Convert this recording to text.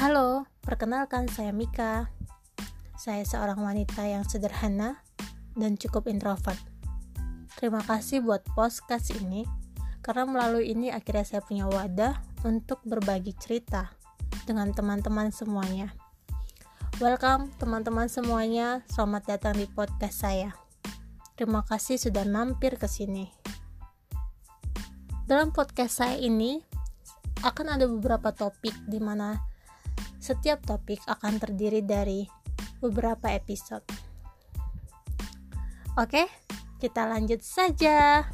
Halo, perkenalkan saya Mika. Saya seorang wanita yang sederhana dan cukup introvert. Terima kasih buat podcast ini, karena melalui ini akhirnya saya punya wadah untuk berbagi cerita dengan teman-teman semuanya. Welcome teman-teman semuanya, selamat datang di podcast saya. Terima kasih sudah mampir ke sini. Dalam podcast saya ini akan ada beberapa topik di mana setiap topik akan terdiri dari beberapa episode. Oke, kita lanjut saja.